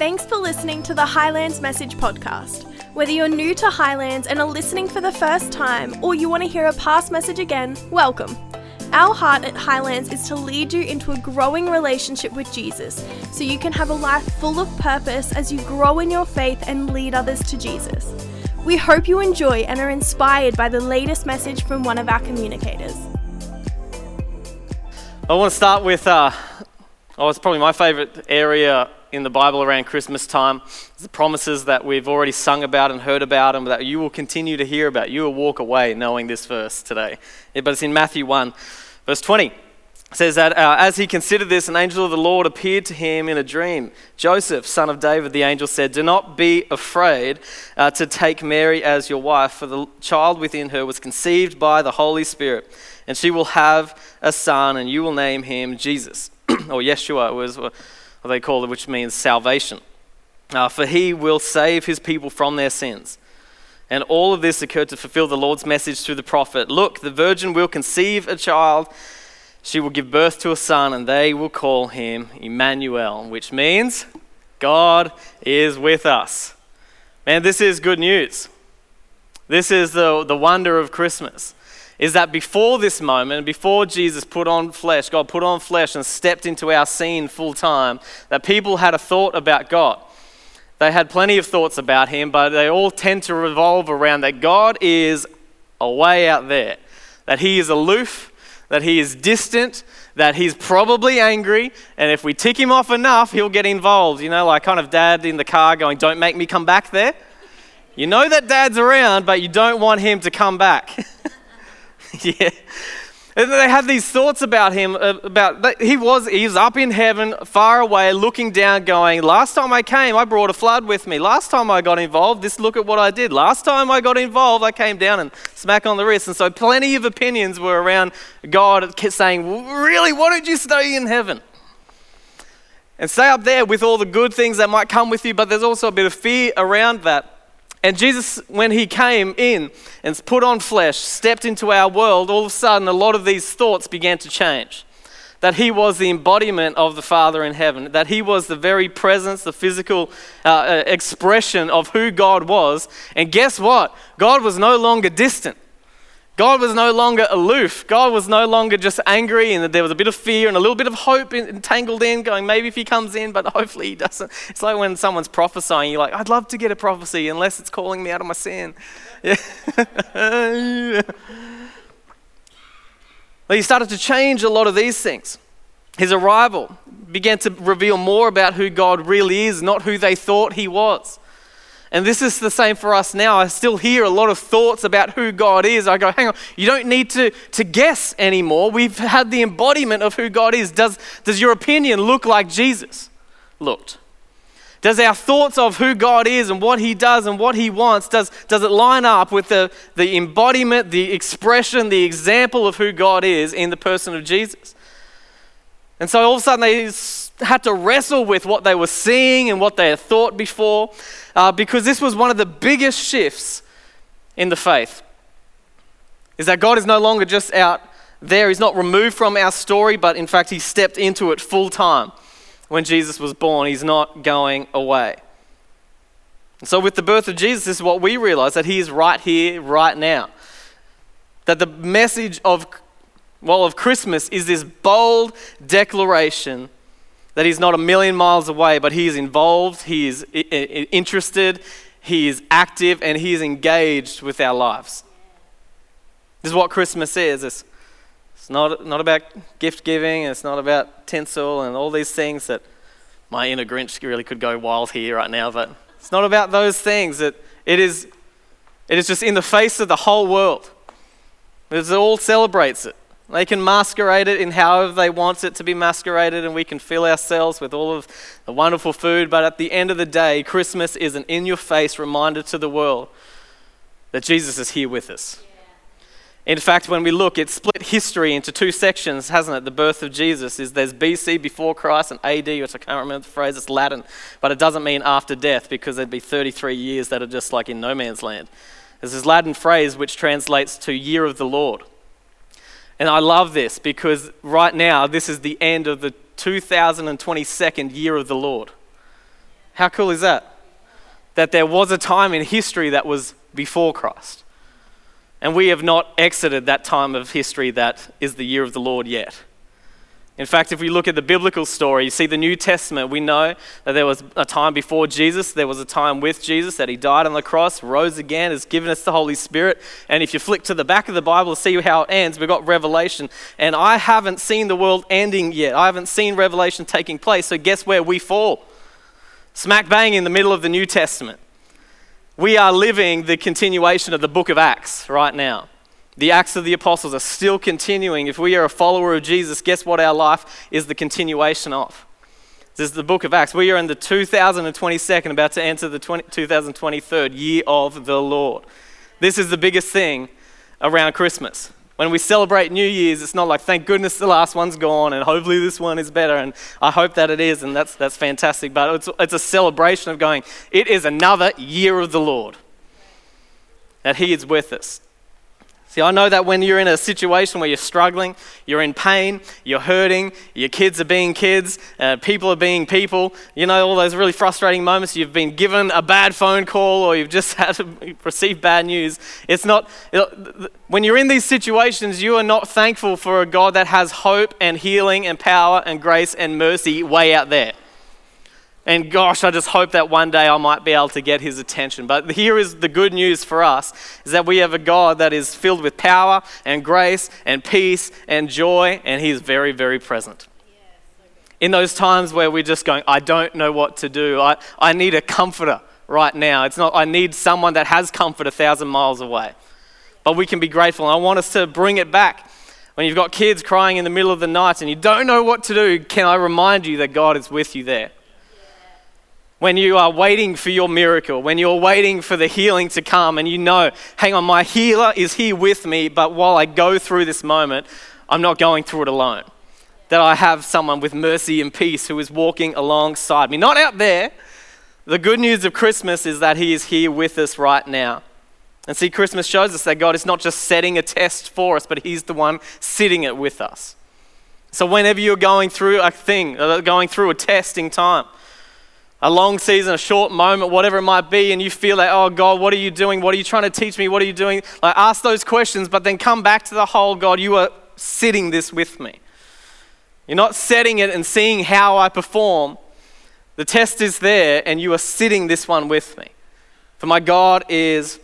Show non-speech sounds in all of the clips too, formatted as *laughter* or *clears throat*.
Thanks for listening to the Highlands Message Podcast. Whether you're new to Highlands and are listening for the first time, or you want to hear a past message again, welcome. Our heart at Highlands is to lead you into a growing relationship with Jesus so you can have a life full of purpose as you grow in your faith and lead others to Jesus. We hope you enjoy and are inspired by the latest message from one of our communicators. I want to start with, uh, oh, it's probably my favorite area in the Bible around Christmas time. It's the promises that we've already sung about and heard about, and that you will continue to hear about. You will walk away knowing this verse today. Yeah, but it's in Matthew 1, verse 20. It says that uh, as he considered this, an angel of the Lord appeared to him in a dream. Joseph, son of David, the angel said, Do not be afraid uh, to take Mary as your wife, for the child within her was conceived by the Holy Spirit and she will have a son, and you will name him Jesus, *clears throat* or Yeshua was what they call it, which means salvation. Uh, for he will save his people from their sins. And all of this occurred to fulfill the Lord's message through the prophet Look, the virgin will conceive a child, she will give birth to a son, and they will call him Emmanuel, which means God is with us. Man, this is good news. This is the, the wonder of Christmas is that before this moment, before Jesus put on flesh, God put on flesh and stepped into our scene full time, that people had a thought about God. They had plenty of thoughts about him, but they all tend to revolve around that God is away out there, that he is aloof, that he is distant, that he's probably angry, and if we tick him off enough, he'll get involved. You know, like kind of dad in the car going, Don't make me come back there. You know that dad's around, but you don't want him to come back. *laughs* *laughs* yeah. And they had these thoughts about him uh, about he was he was up in heaven far away looking down going last time I came I brought a flood with me. Last time I got involved this look at what I did. Last time I got involved I came down and smack on the wrist. And so plenty of opinions were around God saying really why don't you stay in heaven? And stay up there with all the good things that might come with you. But there's also a bit of fear around that and Jesus, when he came in and put on flesh, stepped into our world, all of a sudden a lot of these thoughts began to change. That he was the embodiment of the Father in heaven, that he was the very presence, the physical uh, uh expression of who God was. And guess what? God was no longer distant. God was no longer aloof. God was no longer just angry, and there was a bit of fear and a little bit of hope entangled in, going, maybe if he comes in, but *laughs* hopefully he doesn't. It's like when someone's prophesying, you're like, I'd love to get a prophecy unless it's calling me out of my sin. *laughs* Yeah. he started to change a lot of these things. His arrival began to reveal more about who God really is, not who they thought he was. And this is the same for us now. I still hear a lot of thoughts about who God is. I go, hang on, you don't need to, to guess anymore. We've had the embodiment of who God is. Does, does your opinion look like Jesus looked? Does our thoughts of who God is and what He does and what He wants, does, does it line up with the, the embodiment, the expression, the example of who God is in the person of Jesus? And so all of a sudden they had to wrestle with what they were seeing and what they had thought before uh, because this was one of the biggest shifts in the faith. Is that God is no longer just out there, He's not removed from our story, but in fact, He stepped into it full time when Jesus was born. He's not going away. And so, with the birth of Jesus, this is what we realize that He is right here, right now. That the message of, well, of Christmas is this bold declaration that he's not a million miles away, but he is involved, he is interested, he is active, and he is engaged with our lives. This is what Christmas is. It's, it's not, not about gift giving, it's not about tinsel and all these things that my inner Grinch really could go wild here right now, but it's not about those things. It, it, is, it is just in the face of the whole world. It all celebrates it. They can masquerade it in however they want it to be masqueraded, and we can fill ourselves with all of the wonderful food. But at the end of the day, Christmas is an in your face reminder to the world that Jesus is here with us. In fact, when we look, it's split history into two sections, hasn't it? The birth of Jesus is there's BC before Christ and AD, which I can't remember the phrase, it's Latin, but it doesn't mean after death because there'd be 33 years that are just like in no man's land. There's this Latin phrase which translates to year of the Lord. And I love this because right now, this is the end of the 2022nd year of the Lord. How cool is that? That there was a time in history that was before Christ. And we have not exited that time of history that is the year of the Lord yet. In fact, if we look at the biblical story, you see the New Testament, we know that there was a time before Jesus, there was a time with Jesus, that he died on the cross, rose again, has given us the Holy Spirit. And if you flick to the back of the Bible to see how it ends, we've got Revelation. And I haven't seen the world ending yet. I haven't seen Revelation taking place. So guess where we fall? Smack bang in the middle of the New Testament. We are living the continuation of the book of Acts right now. The Acts of the Apostles are still continuing. If we are a follower of Jesus, guess what our life is the continuation of? This is the book of Acts. We are in the 2022nd, about to enter the 20, 2023rd year of the Lord. This is the biggest thing around Christmas. When we celebrate New Year's, it's not like, thank goodness the last one's gone and hopefully this one is better. And I hope that it is, and that's, that's fantastic. But it's, it's a celebration of going, it is another year of the Lord. That He is with us. See, I know that when you're in a situation where you're struggling, you're in pain, you're hurting, your kids are being kids, uh, people are being people, you know, all those really frustrating moments, you've been given a bad phone call or you've just *laughs* had to receive bad news. It's not, when you're in these situations, you are not thankful for a God that has hope and healing and power and grace and mercy way out there. And gosh, I just hope that one day I might be able to get his attention. But here is the good news for us is that we have a God that is filled with power and grace and peace and joy, and he is very, very present. In those times where we're just going, I don't know what to do. I, I need a comforter right now. It's not, I need someone that has comfort a thousand miles away. But we can be grateful. And I want us to bring it back. When you've got kids crying in the middle of the night and you don't know what to do, can I remind you that God is with you there? When you are waiting for your miracle, when you're waiting for the healing to come, and you know, hang on, my healer is here with me, but while I go through this moment, I'm not going through it alone. That I have someone with mercy and peace who is walking alongside me, not out there. The good news of Christmas is that He is here with us right now. And see, Christmas shows us that God is not just setting a test for us, but He's the one sitting it with us. So, whenever you're going through a thing, uh, going through a testing time, a long season, a short moment, whatever it might be, and you feel like, oh God, what are you doing? What are you trying to teach me? What are you doing? Like, ask those questions, but then come back to the whole God, you are sitting this with me. You're not setting it and seeing how I perform. The test is there, and you are sitting this one with me. For my God is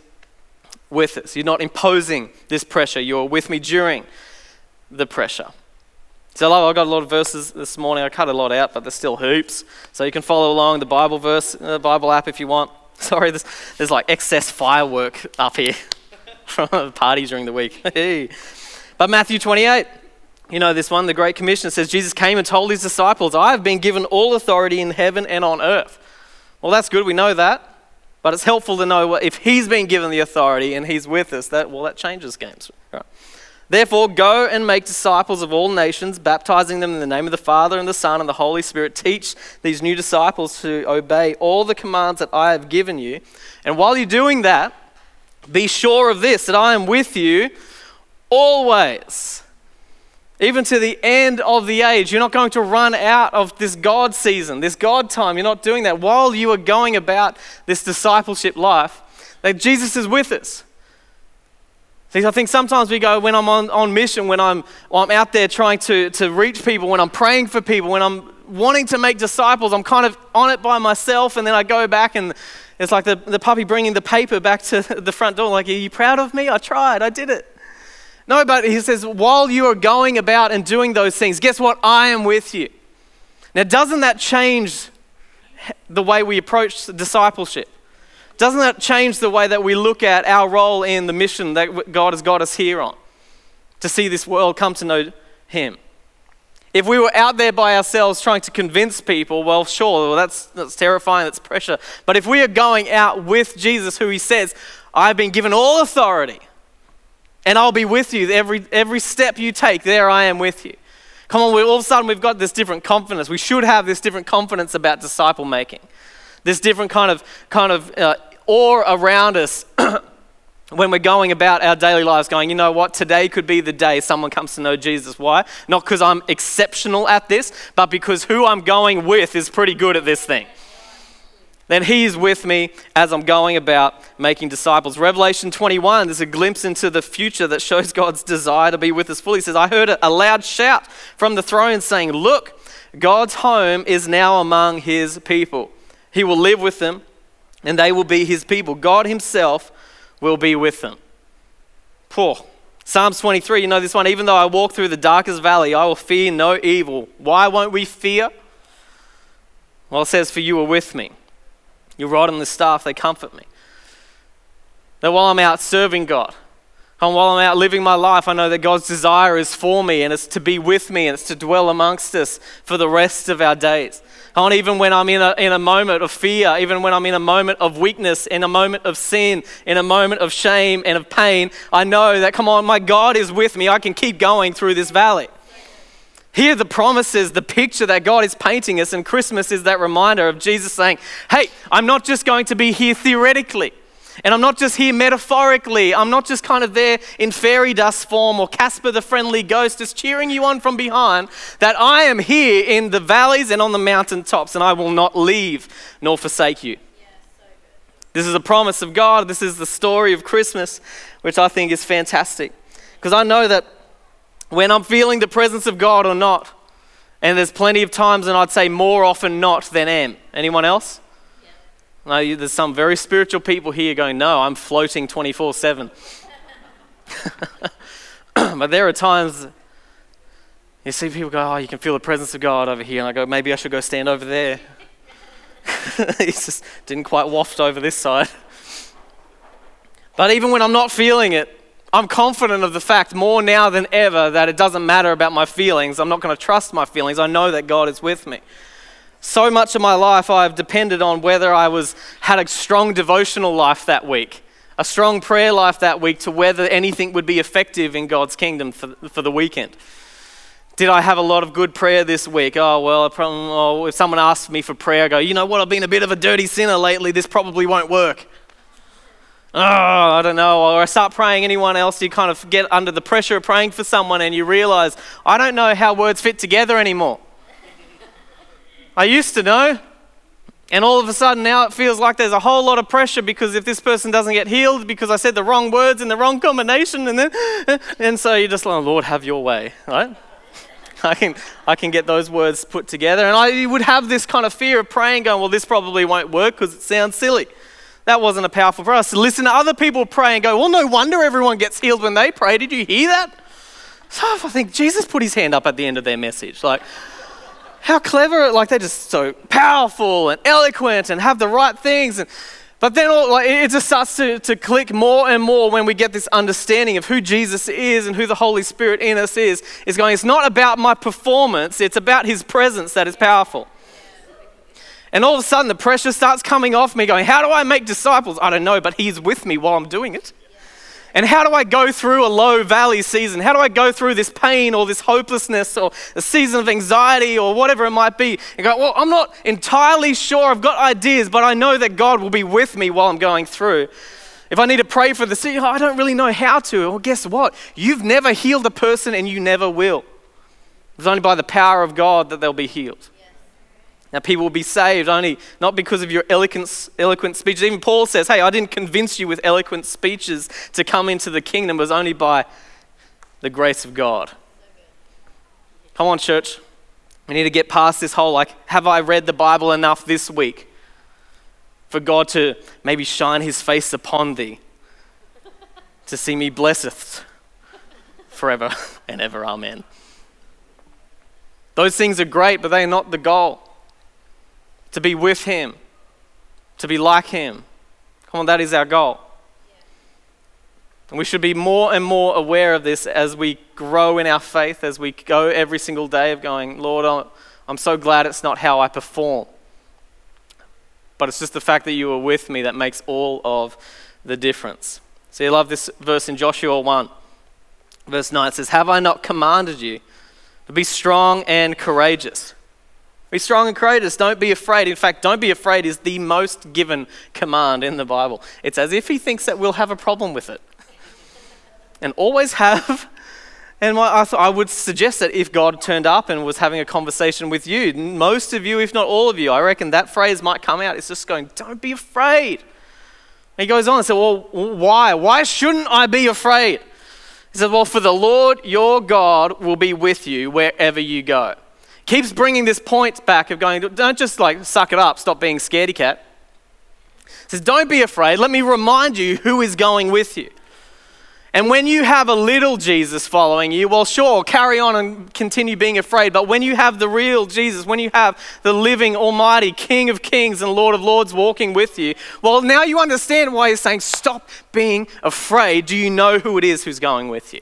with us. You're not imposing this pressure, you're with me during the pressure. So I have got a lot of verses this morning. I cut a lot out, but there's still hoops. So you can follow along the Bible verse, uh, Bible app if you want. *laughs* Sorry, there's, there's like excess firework up here *laughs* from party during the week. *laughs* but Matthew 28, you know this one, the Great Commission says, Jesus came and told his disciples, I have been given all authority in heaven and on earth. Well, that's good. We know that. But it's helpful to know if he's been given the authority and he's with us, that, well, that changes games. Right? Therefore, go and make disciples of all nations, baptizing them in the name of the Father and the Son and the Holy Spirit. Teach these new disciples to obey all the commands that I have given you. And while you're doing that, be sure of this that I am with you always, even to the end of the age. You're not going to run out of this God season, this God time. You're not doing that. While you are going about this discipleship life, that Jesus is with us. See, I think sometimes we go when I'm on, on mission, when I'm, I'm out there trying to, to reach people, when I'm praying for people, when I'm wanting to make disciples, I'm kind of on it by myself, and then I go back and it's like the, the puppy bringing the paper back to *laughs* the front door, like, Are you proud of me? I tried, I did it. No, but he says, While you are going about and doing those things, guess what? I am with you. Now, doesn't that change the way we approach discipleship? Doesn't that change the way that we look at our role in the mission that God has got us here on? To see this world come to know Him. If we were out there by ourselves trying to convince people, well, sure, well, that's, that's terrifying, that's pressure. But if we are going out with Jesus, who He says, I've been given all authority, and I'll be with you every, every step you take, there I am with you. Come on, we, all of a sudden we've got this different confidence. We should have this different confidence about disciple making. This different kind of, kind of uh, awe around us *clears throat* when we're going about our daily lives, going, you know what, today could be the day someone comes to know Jesus. Why? Not because I'm exceptional at this, but because who I'm going with is pretty good at this thing. then he is with me as I'm going about making disciples. Revelation 21, there's a glimpse into the future that shows God's desire to be with us fully. He says, I heard a loud shout from the throne saying, Look, God's home is now among his people. He will live with them, and they will be his people. God himself will be with them. Poor. Psalms 23, you know this one. Even though I walk through the darkest valley, I will fear no evil. Why won't we fear? Well, it says, For you are with me. Your rod and the staff, they comfort me. That while I'm out serving God, and while I'm out living my life, I know that God's desire is for me and it's to be with me and it's to dwell amongst us for the rest of our days. And even when I'm in a, in a moment of fear, even when I'm in a moment of weakness, in a moment of sin, in a moment of shame and of pain, I know that, come on, my God is with me. I can keep going through this valley. Here, the promises, the picture that God is painting us, and Christmas is that reminder of Jesus saying, Hey, I'm not just going to be here theoretically, and I'm not just here metaphorically. I'm not just kind of there in fairy dust form or Casper the friendly ghost just cheering you on from behind. That I am here in the valleys and on the mountain tops, and I will not leave nor forsake you. This is a promise of God. This is the story of Christmas, which I think is fantastic. Because I know that when I'm feeling the presence of God or not. And there's plenty of times, and I'd say more often not than am. Anyone else? Yeah. No, there's some very spiritual people here going, No, I'm floating 24 7. *laughs* but there are times you see people go, Oh, you can feel the presence of God over here. And I go, Maybe I should go stand over there. *laughs* he just didn't quite waft over this side. But even when I'm not feeling it, I'm confident of the fact more now than ever that it doesn't matter about my feelings. I'm not going to trust my feelings. I know that God is with me. So much of my life I've depended on whether I was had a strong devotional life that week, a strong prayer life that week to whether anything would be effective in God's kingdom for, for the weekend. Did I have a lot of good prayer this week? Oh, well, oh, if someone asks me for prayer, I go, you know what, I've been a bit of a dirty sinner lately, this probably won't work oh, I don't know, or I start praying anyone else, you kind of get under the pressure of praying for someone and you realize, I don't know how words fit together anymore. I used to know. And all of a sudden now it feels like there's a whole lot of pressure because if this person doesn't get healed because I said the wrong words in the wrong combination and then *laughs* and so you're just like, Lord, have your way, right? I can I can get those words put together. And I would have this kind of fear of praying, going, well, this probably won't work because it sounds silly. That wasn't a powerful prayer. To listen to other people pray and go, well, no wonder everyone gets healed when they pray. Did you hear that? So I think Jesus put his hand up at the end of their message. Like, how clever, like they're just so powerful and eloquent and have the right things. And, but then all, like, it just starts to, to click more and more when we get this understanding of who Jesus is and who the Holy Spirit in us is. Is going, it's not about my performance, it's about his presence that is powerful. And all of a sudden, the pressure starts coming off me, going, How do I make disciples? I don't know, but He's with me while I'm doing it. And how do I go through a low valley season? How do I go through this pain or this hopelessness or a season of anxiety or whatever it might be? And go, Well, I'm not entirely sure. I've got ideas, but I know that God will be with me while I'm going through. If I need to pray for the sick, I don't really know how to. Well, guess what? You've never healed a person and you never will. It's only by the power of God that they'll be healed. Now, people will be saved only not because of your eloquent, eloquent speeches. Even Paul says, Hey, I didn't convince you with eloquent speeches to come into the kingdom. It was only by the grace of God. Come on, church. We need to get past this whole like, have I read the Bible enough this week for God to maybe shine his face upon thee to see me blesseth forever *laughs* and ever. Amen. Those things are great, but they are not the goal to be with Him, to be like Him. Come on, that is our goal. And we should be more and more aware of this as we grow in our faith, as we go every single day of going, Lord, I'm so glad it's not how I perform. But it's just the fact that you are with me that makes all of the difference. See, I love this verse in Joshua 1, verse 9. It says, Have I not commanded you to be strong and courageous? Be strong and courageous. Don't be afraid. In fact, don't be afraid is the most given command in the Bible. It's as if he thinks that we'll have a problem with it. And always have, And I, would suggest that if God turned up and was having a conversation with you, most of you, if not all of you, I reckon that phrase might come out. It's just going, don't be afraid. And he goes on and says, well, why? Why shouldn't I be afraid? He says, well, for the Lord your God will be with you wherever you go. Keeps bringing this point back of going, don't just like suck it up, stop being scaredy cat. He says, don't be afraid. Let me remind you who is going with you. And when you have a little Jesus following you, well, sure, carry on and continue being afraid. But when you have the real Jesus, when you have the living, almighty King of kings and Lord of lords walking with you, well, now you understand why he's saying, stop being afraid. Do you know who it is who's going with you?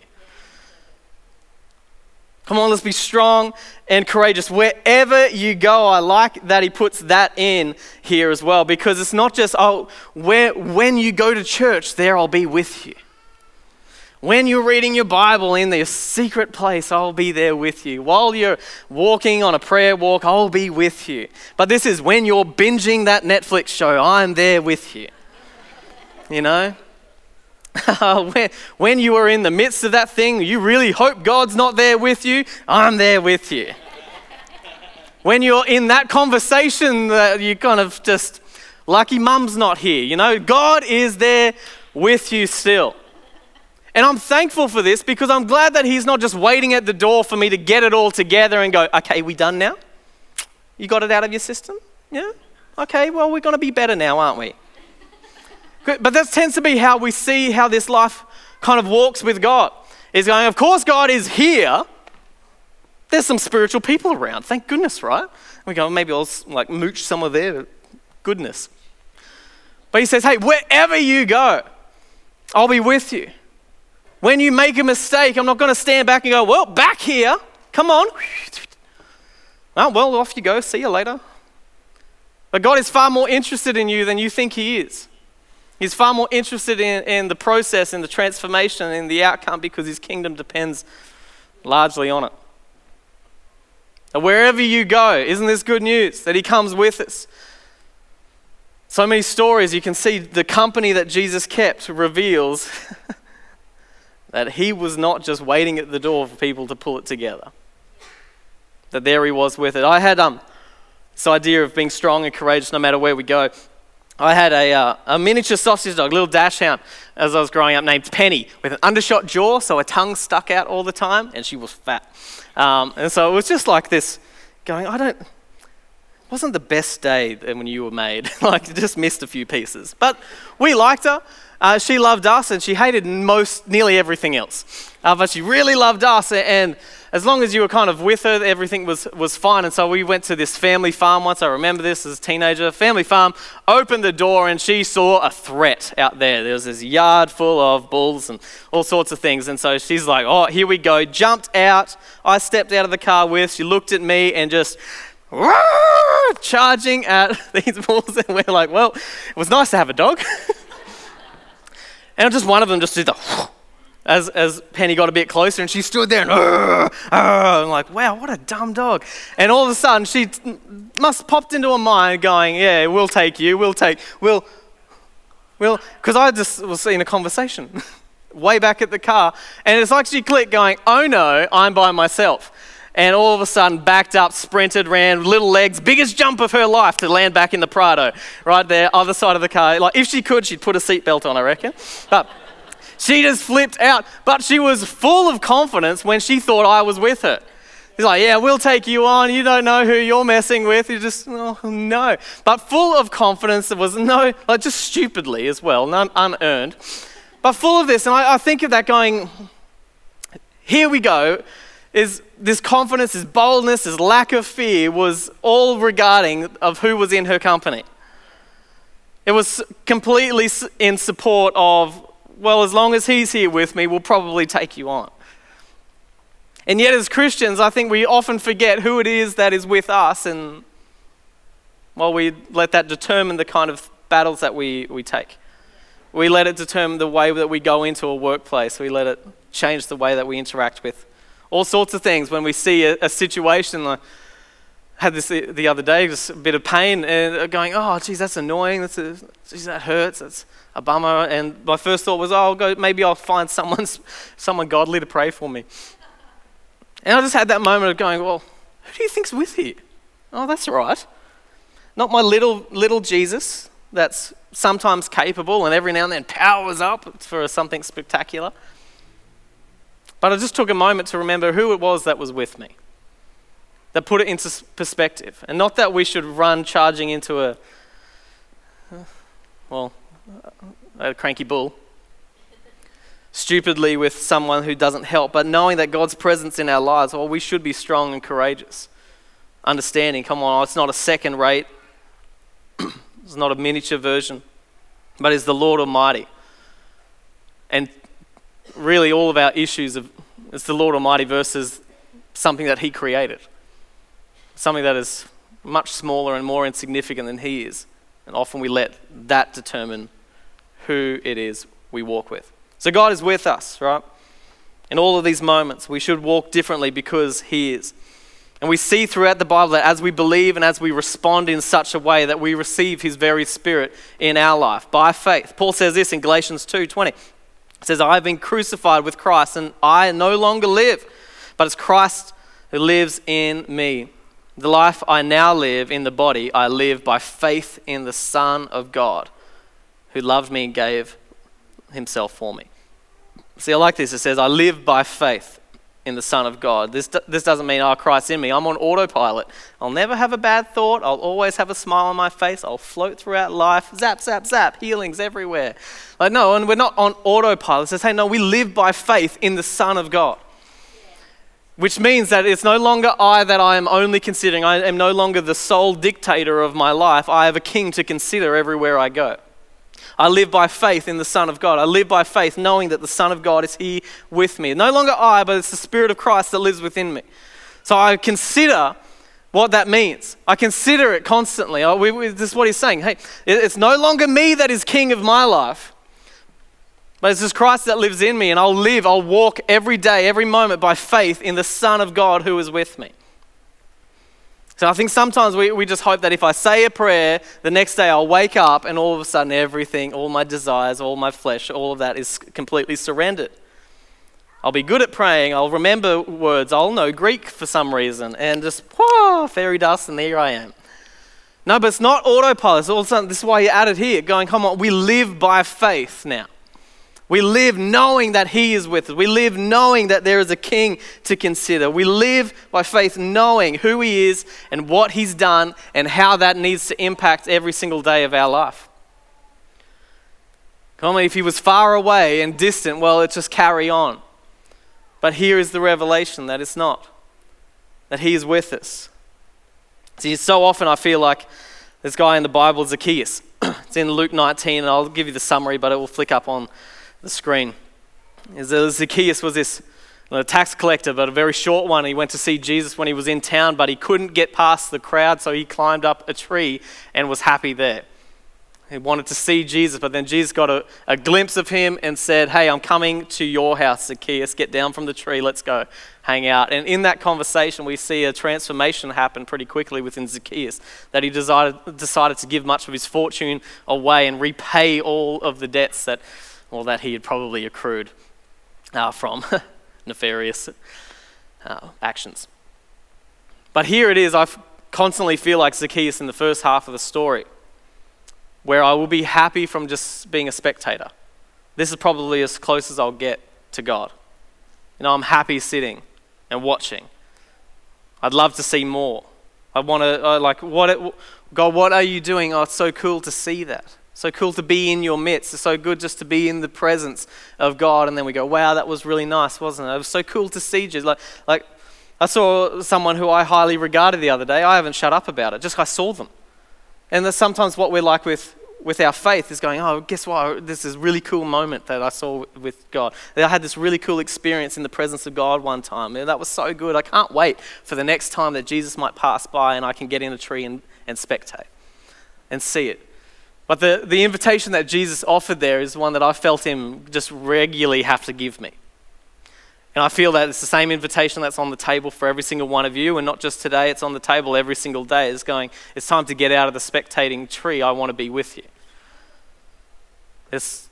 Come on, let's be strong and courageous. Wherever you go, I like that he puts that in here as well because it's not just, oh, where, when you go to church, there I'll be with you. When you're reading your Bible in the secret place, I'll be there with you. While you're walking on a prayer walk, I'll be with you. But this is when you're binging that Netflix show, I'm there with you. You know? *laughs* when, when you are in the midst of that thing, you really hope God's not there with you, I'm there with you. when you're in that conversation that you kind of just, lucky mum's not here, you know, God is there with you still. And I'm thankful for this because I'm glad that He's not just waiting at the door for me to get it all together and go, okay, we done now? You got it out of your system? Yeah? Okay, well, we're going to be better now, aren't we? But that tends to be how we see how this life kind of walks with God. Is going, of course, God is here. There's some spiritual people around. Thank goodness, right? We go, maybe I'll like mooch some of their goodness. But he says, hey, wherever you go, I'll be with you. When you make a mistake, I'm not going to stand back and go, well, back here. Come on. Oh, *laughs* well, off you go. See you later. But God is far more interested in you than you think He is. He's far more interested in, in the process, in the transformation, in the outcome because His kingdom depends largely on it. And wherever you go, isn't this good news that He comes with us? So many stories you can see the company that Jesus kept reveals *laughs* that he was not just waiting at the door for people to pull it together. That there he was with it. I had um, this idea of being strong and courageous no matter where we go. I had a, uh, a miniature sausage dog, little dachshund, as I was growing up, named Penny, with an undershot jaw, so her tongue stuck out all the time, and she was fat. Um, and so it was just like this, going, I don't, wasn't the best day when you were made. *laughs* like, just missed a few pieces. But we liked her. Uh, she loved us and she hated most, nearly everything else. Uh, but she really loved us, and as long as you were kind of with her, everything was, was fine. And so we went to this family farm once. I remember this as a teenager. Family farm opened the door, and she saw a threat out there. There was this yard full of bulls and all sorts of things. And so she's like, Oh, here we go. Jumped out. I stepped out of the car with. She looked at me and just charging at *laughs* these bulls. And we're like, Well, it was nice to have a dog. *laughs* And just one of them just did the *laughs* as, as Penny got a bit closer and she stood there and I'm like, wow, what a dumb dog. And all of a sudden she must popped into her mind going, yeah, we'll take you, we'll take, we'll, we'll, because I just was in a conversation way back at the car and it's like she clicked going, oh no, I'm by myself and all of a sudden backed up, sprinted, ran, little legs, biggest jump of her life to land back in the Prado, right there, other side of the car. Like if she could, she'd put a seatbelt on, I reckon. But she just flipped out. But she was full of confidence when she thought I was with her. He's like, yeah, we'll take you on. You don't know who you're messing with. You just, oh, no. But full of confidence, there was no, like just stupidly as well, unearned. But full of this, and I, I think of that going, here we go is this confidence, this boldness, this lack of fear was all regarding of who was in her company. It was completely in support of, well, as long as he's here with me, we'll probably take you on. And yet, as Christians, I think we often forget who it is that is with us, and well, we let that determine the kind of battles that we, we take. We let it determine the way that we go into a workplace. We let it change the way that we interact with all sorts of things when we see a, a situation like had this the other day, just a bit of pain, and uh, going, oh, geez, that's annoying. That's a, geez, that hurts. That's a bummer. And my first thought was, oh, I'll go, maybe I'll find someone, *laughs* someone godly to pray for me. And I just had that moment of going, well, who do you think's with you? Oh, that's right. Not my little little Jesus that's sometimes capable and every now and then powers up for something spectacular. But I just took a moment to remember who it was that was with me. That put it into perspective. And not that we should run charging into a, well, a cranky bull, stupidly with someone who doesn't help, but knowing that God's presence in our lives, well, we should be strong and courageous. Understanding, come on, it's not a second rate, *clears throat* it's not a miniature version, but it's the Lord Almighty. And really, all of our issues of it's the Lord Almighty versus something that He created, something that is much smaller and more insignificant than He is. And often we let that determine who it is we walk with. So God is with us, right? In all of these moments, we should walk differently because He is. And we see throughout the Bible that as we believe and as we respond in such a way that we receive His very Spirit in our life by faith. Paul says this in Galatians 2:20. It says, I have been crucified with Christ, and I no longer live, but it's Christ who lives in me. The life I now live in the body, I live by faith in the Son of God, who loved me and gave himself for me. See, I like this. It says, I live by faith in the Son of God. This, this doesn't mean, oh, Christ's in me. I'm on autopilot. I'll never have a bad thought. I'll always have a smile on my face. I'll float throughout life. Zap, zap, zap. Healings everywhere. Like, no, and we're not on autopilot. Says, hey, no, we live by faith in the Son of God. Which means that it's no longer I that I am only considering. I am no longer the sole dictator of my life. I have a king to consider everywhere I go. I live by faith in the Son of God. I live by faith knowing that the Son of God is here with me. No longer I, but it's the Spirit of Christ that lives within me. So I consider what that means. I consider it constantly. I, we, we, this is what he's saying. Hey, it's no longer me that is king of my life, but it's just Christ that lives in me, and I'll live, I'll walk every day, every moment by faith in the Son of God who is with me. So I think sometimes we, we just hope that if I say a prayer, the next day I'll wake up and all of a sudden everything, all my desires, all my flesh, all of that is completely surrendered. I'll be good at praying, I'll remember words, I'll know Greek for some reason, and just, whoa, fairy dust, and there I am. No, but it's not autopilot. It's All of a sudden, this is why you added here, going, come on, we live by faith now. We live knowing that He is with us. We live knowing that there is a King to consider. We live by faith knowing who He is and what He's done and how that needs to impact every single day of our life. Come on, if He was far away and distant, well, it just carry on. But here is the revelation that it's not, that He is with us. See, so often I feel like this guy in the Bible, Zacchaeus. *clears throat* it's in Luke 19, and I'll give you the summary, but it will flick up on the screen Zacchaeus was this a tax collector, but a very short one. He went to see Jesus when he was in town, but he couldn't get past the crowd, so he climbed up a tree and was happy there. He wanted to see Jesus, but then Jesus got a, a glimpse of him and said, Hey, I'm coming to your house, Zacchaeus. Get down from the tree. Let's go hang out. And in that conversation, we see a transformation happen pretty quickly within Zacchaeus, that he decided, decided to give much of his fortune away and repay all of the debts that or that he had probably accrued uh, from *laughs* nefarious uh, actions. But here it is, I constantly feel like Zacchaeus in the first half of the story, where I will be happy from just being a spectator. This is probably as close as I'll get to God. You know, I'm happy sitting and watching. I'd love to see more. I want to, like, what, it, God, what are you doing? Oh, it's so cool to see that. So cool to be in your midst. It's so good just to be in the presence of God. And then we go, wow, that was really nice, wasn't it? It was so cool to see Jesus. Like, like I saw someone who I highly regarded the other day. I haven't shut up about it, just I saw them. And that's sometimes what we're like with, with our faith is going, oh, guess what? This is a really cool moment that I saw with God. I had this really cool experience in the presence of God one time. And that was so good. I can't wait for the next time that Jesus might pass by and I can get in a tree and, and spectate and see it. But the, the invitation that Jesus offered there is one that I felt him just regularly have to give me. And I feel that it's the same invitation that's on the table for every single one of you, and not just today, it's on the table every single day. It's going, it's time to get out of the spectating tree. I want to be with you. It's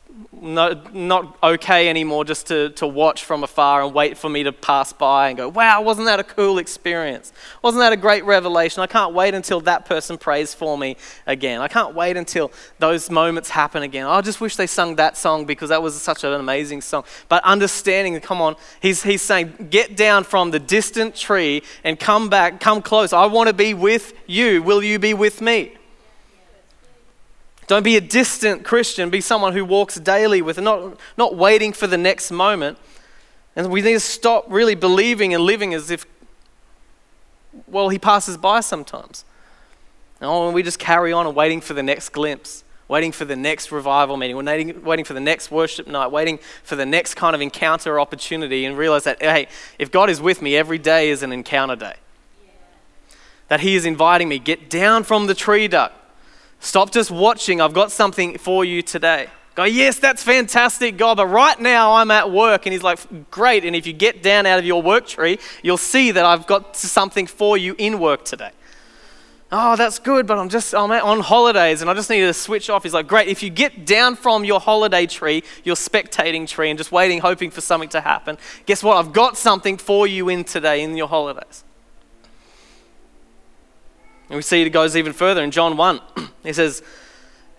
no, not okay anymore just to, to watch from afar and wait for me to pass by and go, wow, wasn't that a cool experience? Wasn't that a great revelation? I can't wait until that person prays for me again. I can't wait until those moments happen again. I just wish they sung that song because that was such an amazing song. But understanding, come on, he's, he's saying, get down from the distant tree and come back, come close. I want to be with you. Will you be with me? Don't be a distant Christian. Be someone who walks daily with not, not waiting for the next moment. And we need to stop really believing and living as if, well, he passes by sometimes. Oh, and we just carry on and waiting for the next glimpse, waiting for the next revival meeting, waiting, waiting for the next worship night, waiting for the next kind of encounter opportunity, and realize that, hey, if God is with me, every day is an encounter day. Yeah. That He is inviting me, get down from the tree duck Stop just watching. I've got something for you today. Go, yes, that's fantastic, God, but right now I'm at work. And he's like, great. And if you get down out of your work tree, you'll see that I've got something for you in work today. Oh, that's good, but I'm just I'm on holidays and I just need to switch off. He's like, great. If you get down from your holiday tree, your spectating tree, and just waiting, hoping for something to happen, guess what? I've got something for you in today in your holidays. And we see it goes even further in John 1. *clears throat* He says,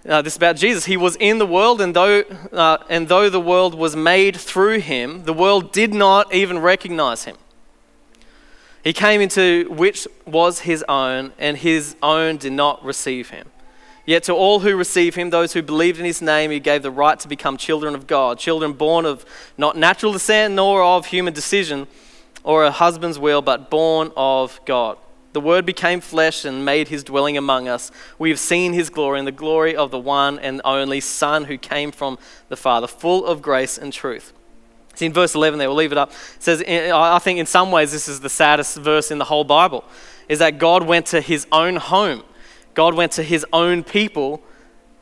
uh, this about Jesus. He was in the world, and though, uh, and though the world was made through him, the world did not even recognize him. He came into which was his own, and his own did not receive him. Yet to all who receive him, those who believed in his name, he gave the right to become children of God, children born of not natural descent nor of human decision or a husband's will, but born of God. The Word became flesh and made his dwelling among us. We have seen his glory and the glory of the one and only Son who came from the Father, full of grace and truth. See, in verse 11 there, we'll leave it up. It says, I think in some ways this is the saddest verse in the whole Bible, is that God went to his own home. God went to his own people,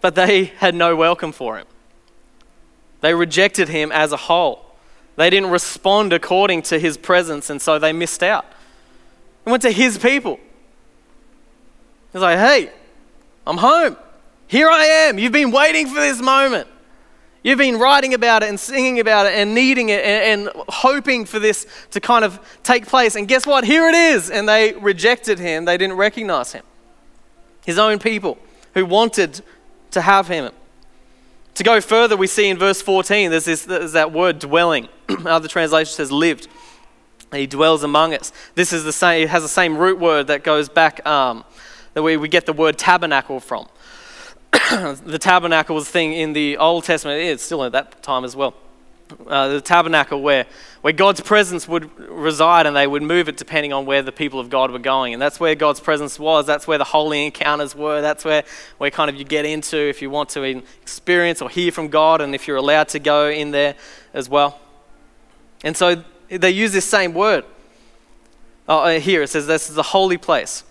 but they had no welcome for him. They rejected him as a whole. They didn't respond according to his presence, and so they missed out. He went to his people. He's like, hey, I'm home. Here I am. You've been waiting for this moment. You've been writing about it and singing about it and needing it and, and, hoping for this to kind of take place. And guess what? Here it is. And they rejected him. They didn't recognize him. His own people who wanted to have him. To go further, we see in verse 14, there's, this, there's that word dwelling. *clears throat* Other translation says lived. He dwells among us. This is the same, it has the same root word that goes back, um, that we, we get the word tabernacle from. *coughs* the tabernacle was thing in the Old Testament, it's still at that time as well. Uh, the tabernacle where, where God's presence would reside and they would move it depending on where the people of God were going. And that's where God's presence was. That's where the holy encounters were. That's where, where kind of you get into if you want to experience or hear from God and if you're allowed to go in there as well. And so they use this same word. Oh, uh, here it says this is the holy place.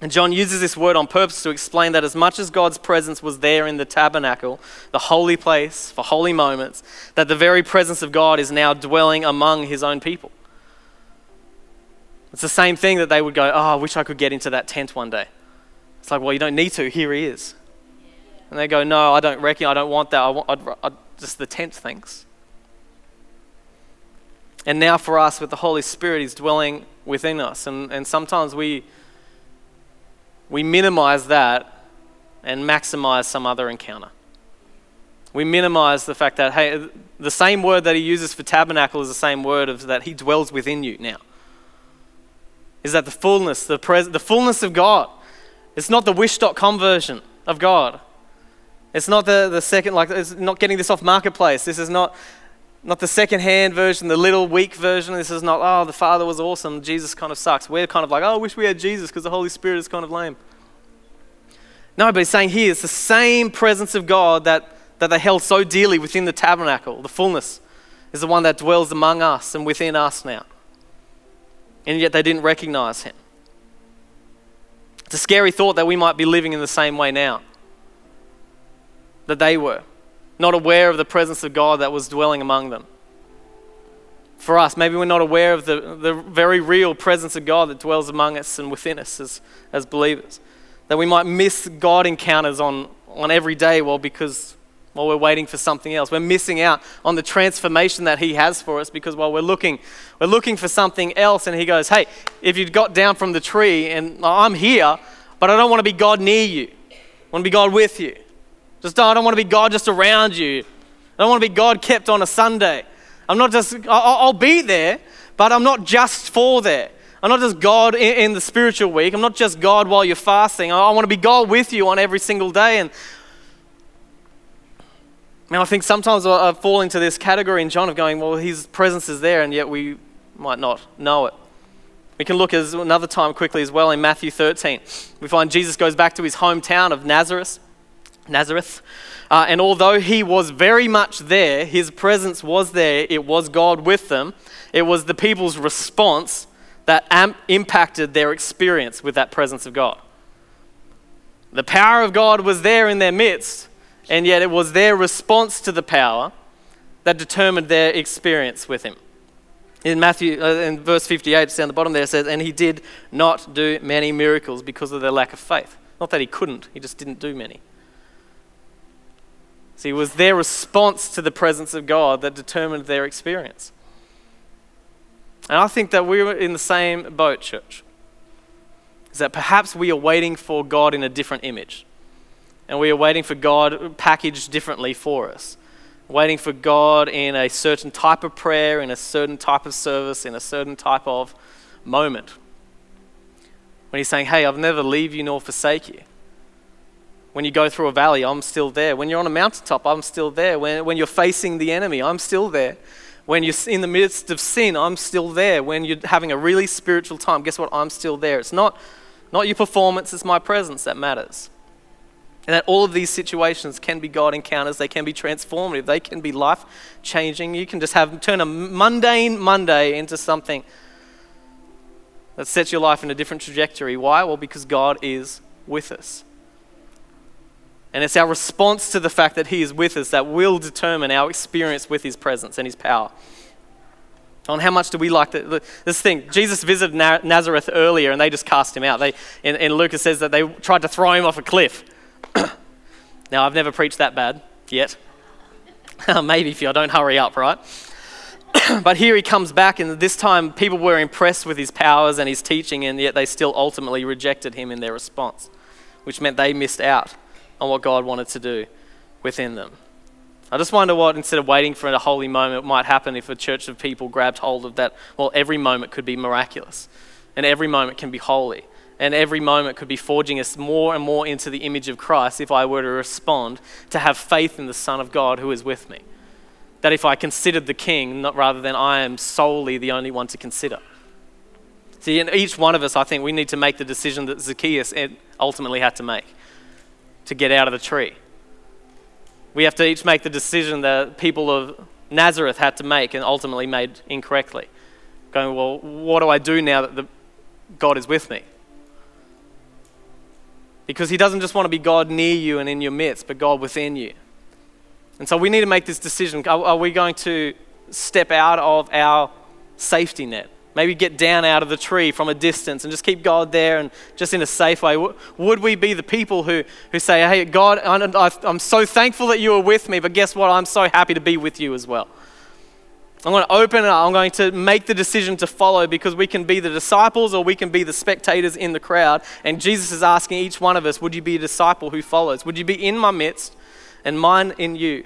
And John uses this word on purpose to explain that as much as God's presence was there in the tabernacle, the holy place for holy moments, that the very presence of God is now dwelling among his own people. It's the same thing that they would go, Oh, I wish I could get into that tent one day. It's like, Well, you don't need to. Here he is. And they go, No, I don't reckon. I don't want that. I want I'd, I'd, just the tent, thanks. And now for us, with the Holy Spirit, He's dwelling within us. And, and sometimes we, we minimize that and maximize some other encounter. We minimize the fact that, hey, the same word that He uses for tabernacle is the same word of that He dwells within you now. Is that the fullness, the, pres- the fullness of God? It's not the wish.com version of God. It's not the, the second, like, it's not getting this off marketplace. This is not not the second-hand version, the little weak version. This is not, oh, the Father was awesome, Jesus kind of sucks. We're kind of like, oh, I wish we had Jesus because the Holy Spirit is kind of lame. No, but he's saying here it's the same presence of God that, that they held so dearly within the tabernacle. The fullness is the one that dwells among us and within us now. And yet they didn't recognize him. It's a scary thought that we might be living in the same way now that they were not aware of the presence of God that was dwelling among them. For us, maybe we're not aware of the, the very real presence of God that dwells among us and within us as, as believers. That we might miss God encounters on, on every day, well, because while we're waiting for something else. We're missing out on the transformation that He has for us because while we're looking, we're looking for something else, and He goes, Hey, if you got down from the tree and I'm here, but I don't want to be God near you, I want to be God with you. Just oh, I don't want to be God just around you. I don't want to be God kept on a Sunday. I'm not just, I'll be there, but I'm not just for there. I'm not just God in, the spiritual week. I'm not just God while you're fasting. I, want to be God with you on every single day. And now I think sometimes I fall into this category in John of going, well, his presence is there, and yet we might not know it. We can look as another time quickly as well in Matthew 13. We find Jesus goes back to his hometown of Nazareth. Nazareth. Uh, and although he was very much there, his presence was there, it was God with them, it was the people's response that impacted their experience with that presence of God. The power of God was there in their midst, and yet it was their response to the power that determined their experience with Him. In Matthew, uh, in verse 58, it's down the bottom there, says, And he did not do many miracles because of their lack of faith. Not that he couldn't, he just didn't do many. See, it was their response to the presence of God that determined their experience. And I think that we're in the same boat, church. Is that perhaps we are waiting for God in a different image. And we are waiting for God packaged differently for us. Waiting for God in a certain type of prayer, in a certain type of service, in a certain type of moment. When He's saying, Hey, I'll never leave you nor forsake you. When you go through a valley, I'm still there. When you're on a mountaintop, I'm still there. When, when you're facing the enemy, I'm still there. When you're in the midst of sin, I'm still there. When you're having a really spiritual time, guess what? I'm still there. It's not, not your performance, it's my presence that matters. And that all of these situations can be God encounters, they can be transformative, they can be life changing. You can just have turn a mundane Monday into something that sets your life in a different trajectory. Why? Well, because God is with us. And it's our response to the fact that He is with us that will determine our experience with His presence and His power. On how much do we like this thing? Jesus visited Nazareth earlier and they just cast him out. They, in, in Lucas says that they tried to throw him off a cliff. *clears throat* now, I've never preached that bad yet. *laughs* Maybe if you don't hurry up, right? *clears throat* but here he comes back, and this time people were impressed with his powers and his teaching, and yet they still ultimately rejected him in their response, which meant they missed out on what God wanted to do within them. I just wonder what, instead of waiting for a holy moment, might happen if a church of people grabbed hold of that. Well, every moment could be miraculous, and every moment can be holy, and every moment could be forging us more and more into the image of Christ if I were to respond to have faith in the Son of God who is with me. That if I considered the King, not rather than I am solely the only one to consider. See, in each one of us, I think we need to make the decision that Zacchaeus ultimately had to make to get out of the tree. We have to each make the decision that people of Nazareth had to make and ultimately made incorrectly. Going, well, what do I do now that the, God is with me? Because He doesn't just want to be God near you and in your midst, but God within you. And so we need to make this decision. Are, are we going to step out of our safety net? Maybe get down out of the tree from a distance and just keep God there and just in a safe way. Would we be the people who, who say, Hey, God, I'm so thankful that you are with me, but guess what? I'm so happy to be with you as well. I'm going to open it up. I'm going to make the decision to follow because we can be the disciples or we can be the spectators in the crowd. And Jesus is asking each one of us, Would you be a disciple who follows? Would you be in my midst and mine in you?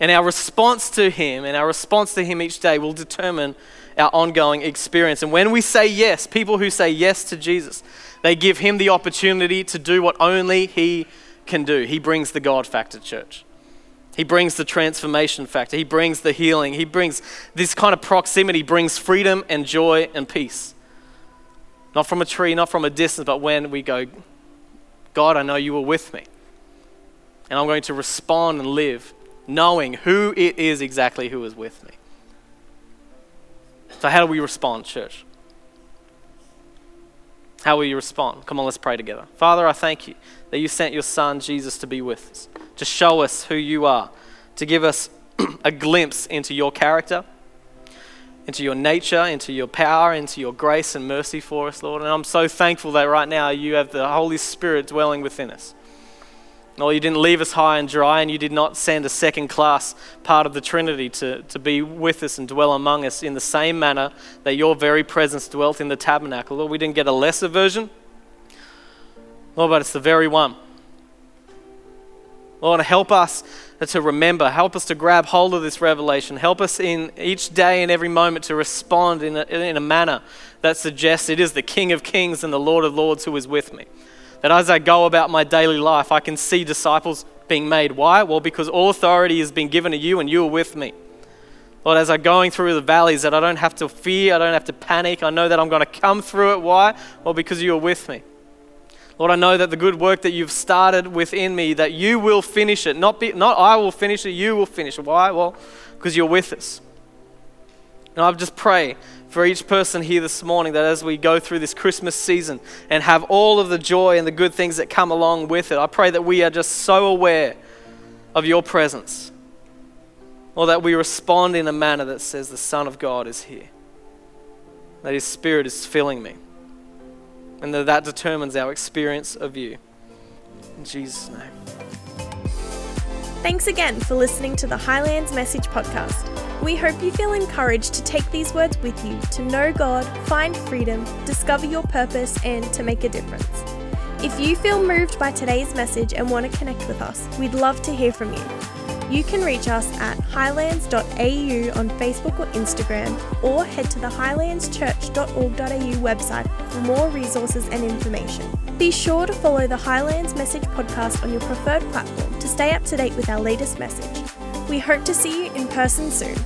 And our response to Him and our response to Him each day will determine our ongoing experience. And when we say yes, people who say yes to Jesus, they give Him the opportunity to do what only He can do. He brings the God factor, church. He brings the transformation factor. He brings the healing. He brings this kind of proximity, brings freedom and joy and peace. Not from a tree, not from a distance, but when we go, God, I know you were with me. And I'm going to respond and live knowing who it is exactly who is with me. So, how do we respond, church? How will you respond? Come on, let's pray together. Father, I thank you that you sent your Son, Jesus, to be with us, to show us who you are, to give us *clears throat* a glimpse into your character, into your nature, into your power, into your grace and mercy for us, Lord. And I'm so thankful that right now you have the Holy Spirit dwelling within us. Lord, you didn't leave us high and dry, and you did not send a second class part of the Trinity to, to be with us and dwell among us in the same manner that your very presence dwelt in the tabernacle. Lord, we didn't get a lesser version, Lord, but it's the very one. Lord, help us to remember, help us to grab hold of this revelation, help us in each day and every moment to respond in a, in a manner that suggests it is the King of Kings and the Lord of Lords who is with me. That as I go about my daily life, I can see disciples being made. Why? Well, because all authority has been given to you and you are with me. Lord, as I'm going through the valleys, that I don't have to fear, I don't have to panic. I know that I'm going to come through it. Why? Well, because you are with me. Lord, I know that the good work that you've started within me, that you will finish it. Not, be, not I will finish it, you will finish it. Why? Well, because you're with us. And I just pray for each person here this morning that as we go through this Christmas season and have all of the joy and the good things that come along with it, I pray that we are just so aware of your presence. Or that we respond in a manner that says, The Son of God is here, that His Spirit is filling me and that that determines our experience of you. In Jesus' name. Thanks again for listening to the Highlands Message Podcast. We hope you feel encouraged to take these words with you to know God, find freedom, discover your purpose, and to make a difference. If you feel moved by today's message and want to connect with us, we'd love to hear from you. You can reach us at highlands.au on Facebook or Instagram, or head to the highlandschurch.org.au website for more resources and information. Be sure to follow the Highlands Message podcast on your preferred platform to stay up to date with our latest message. We hope to see you in person soon.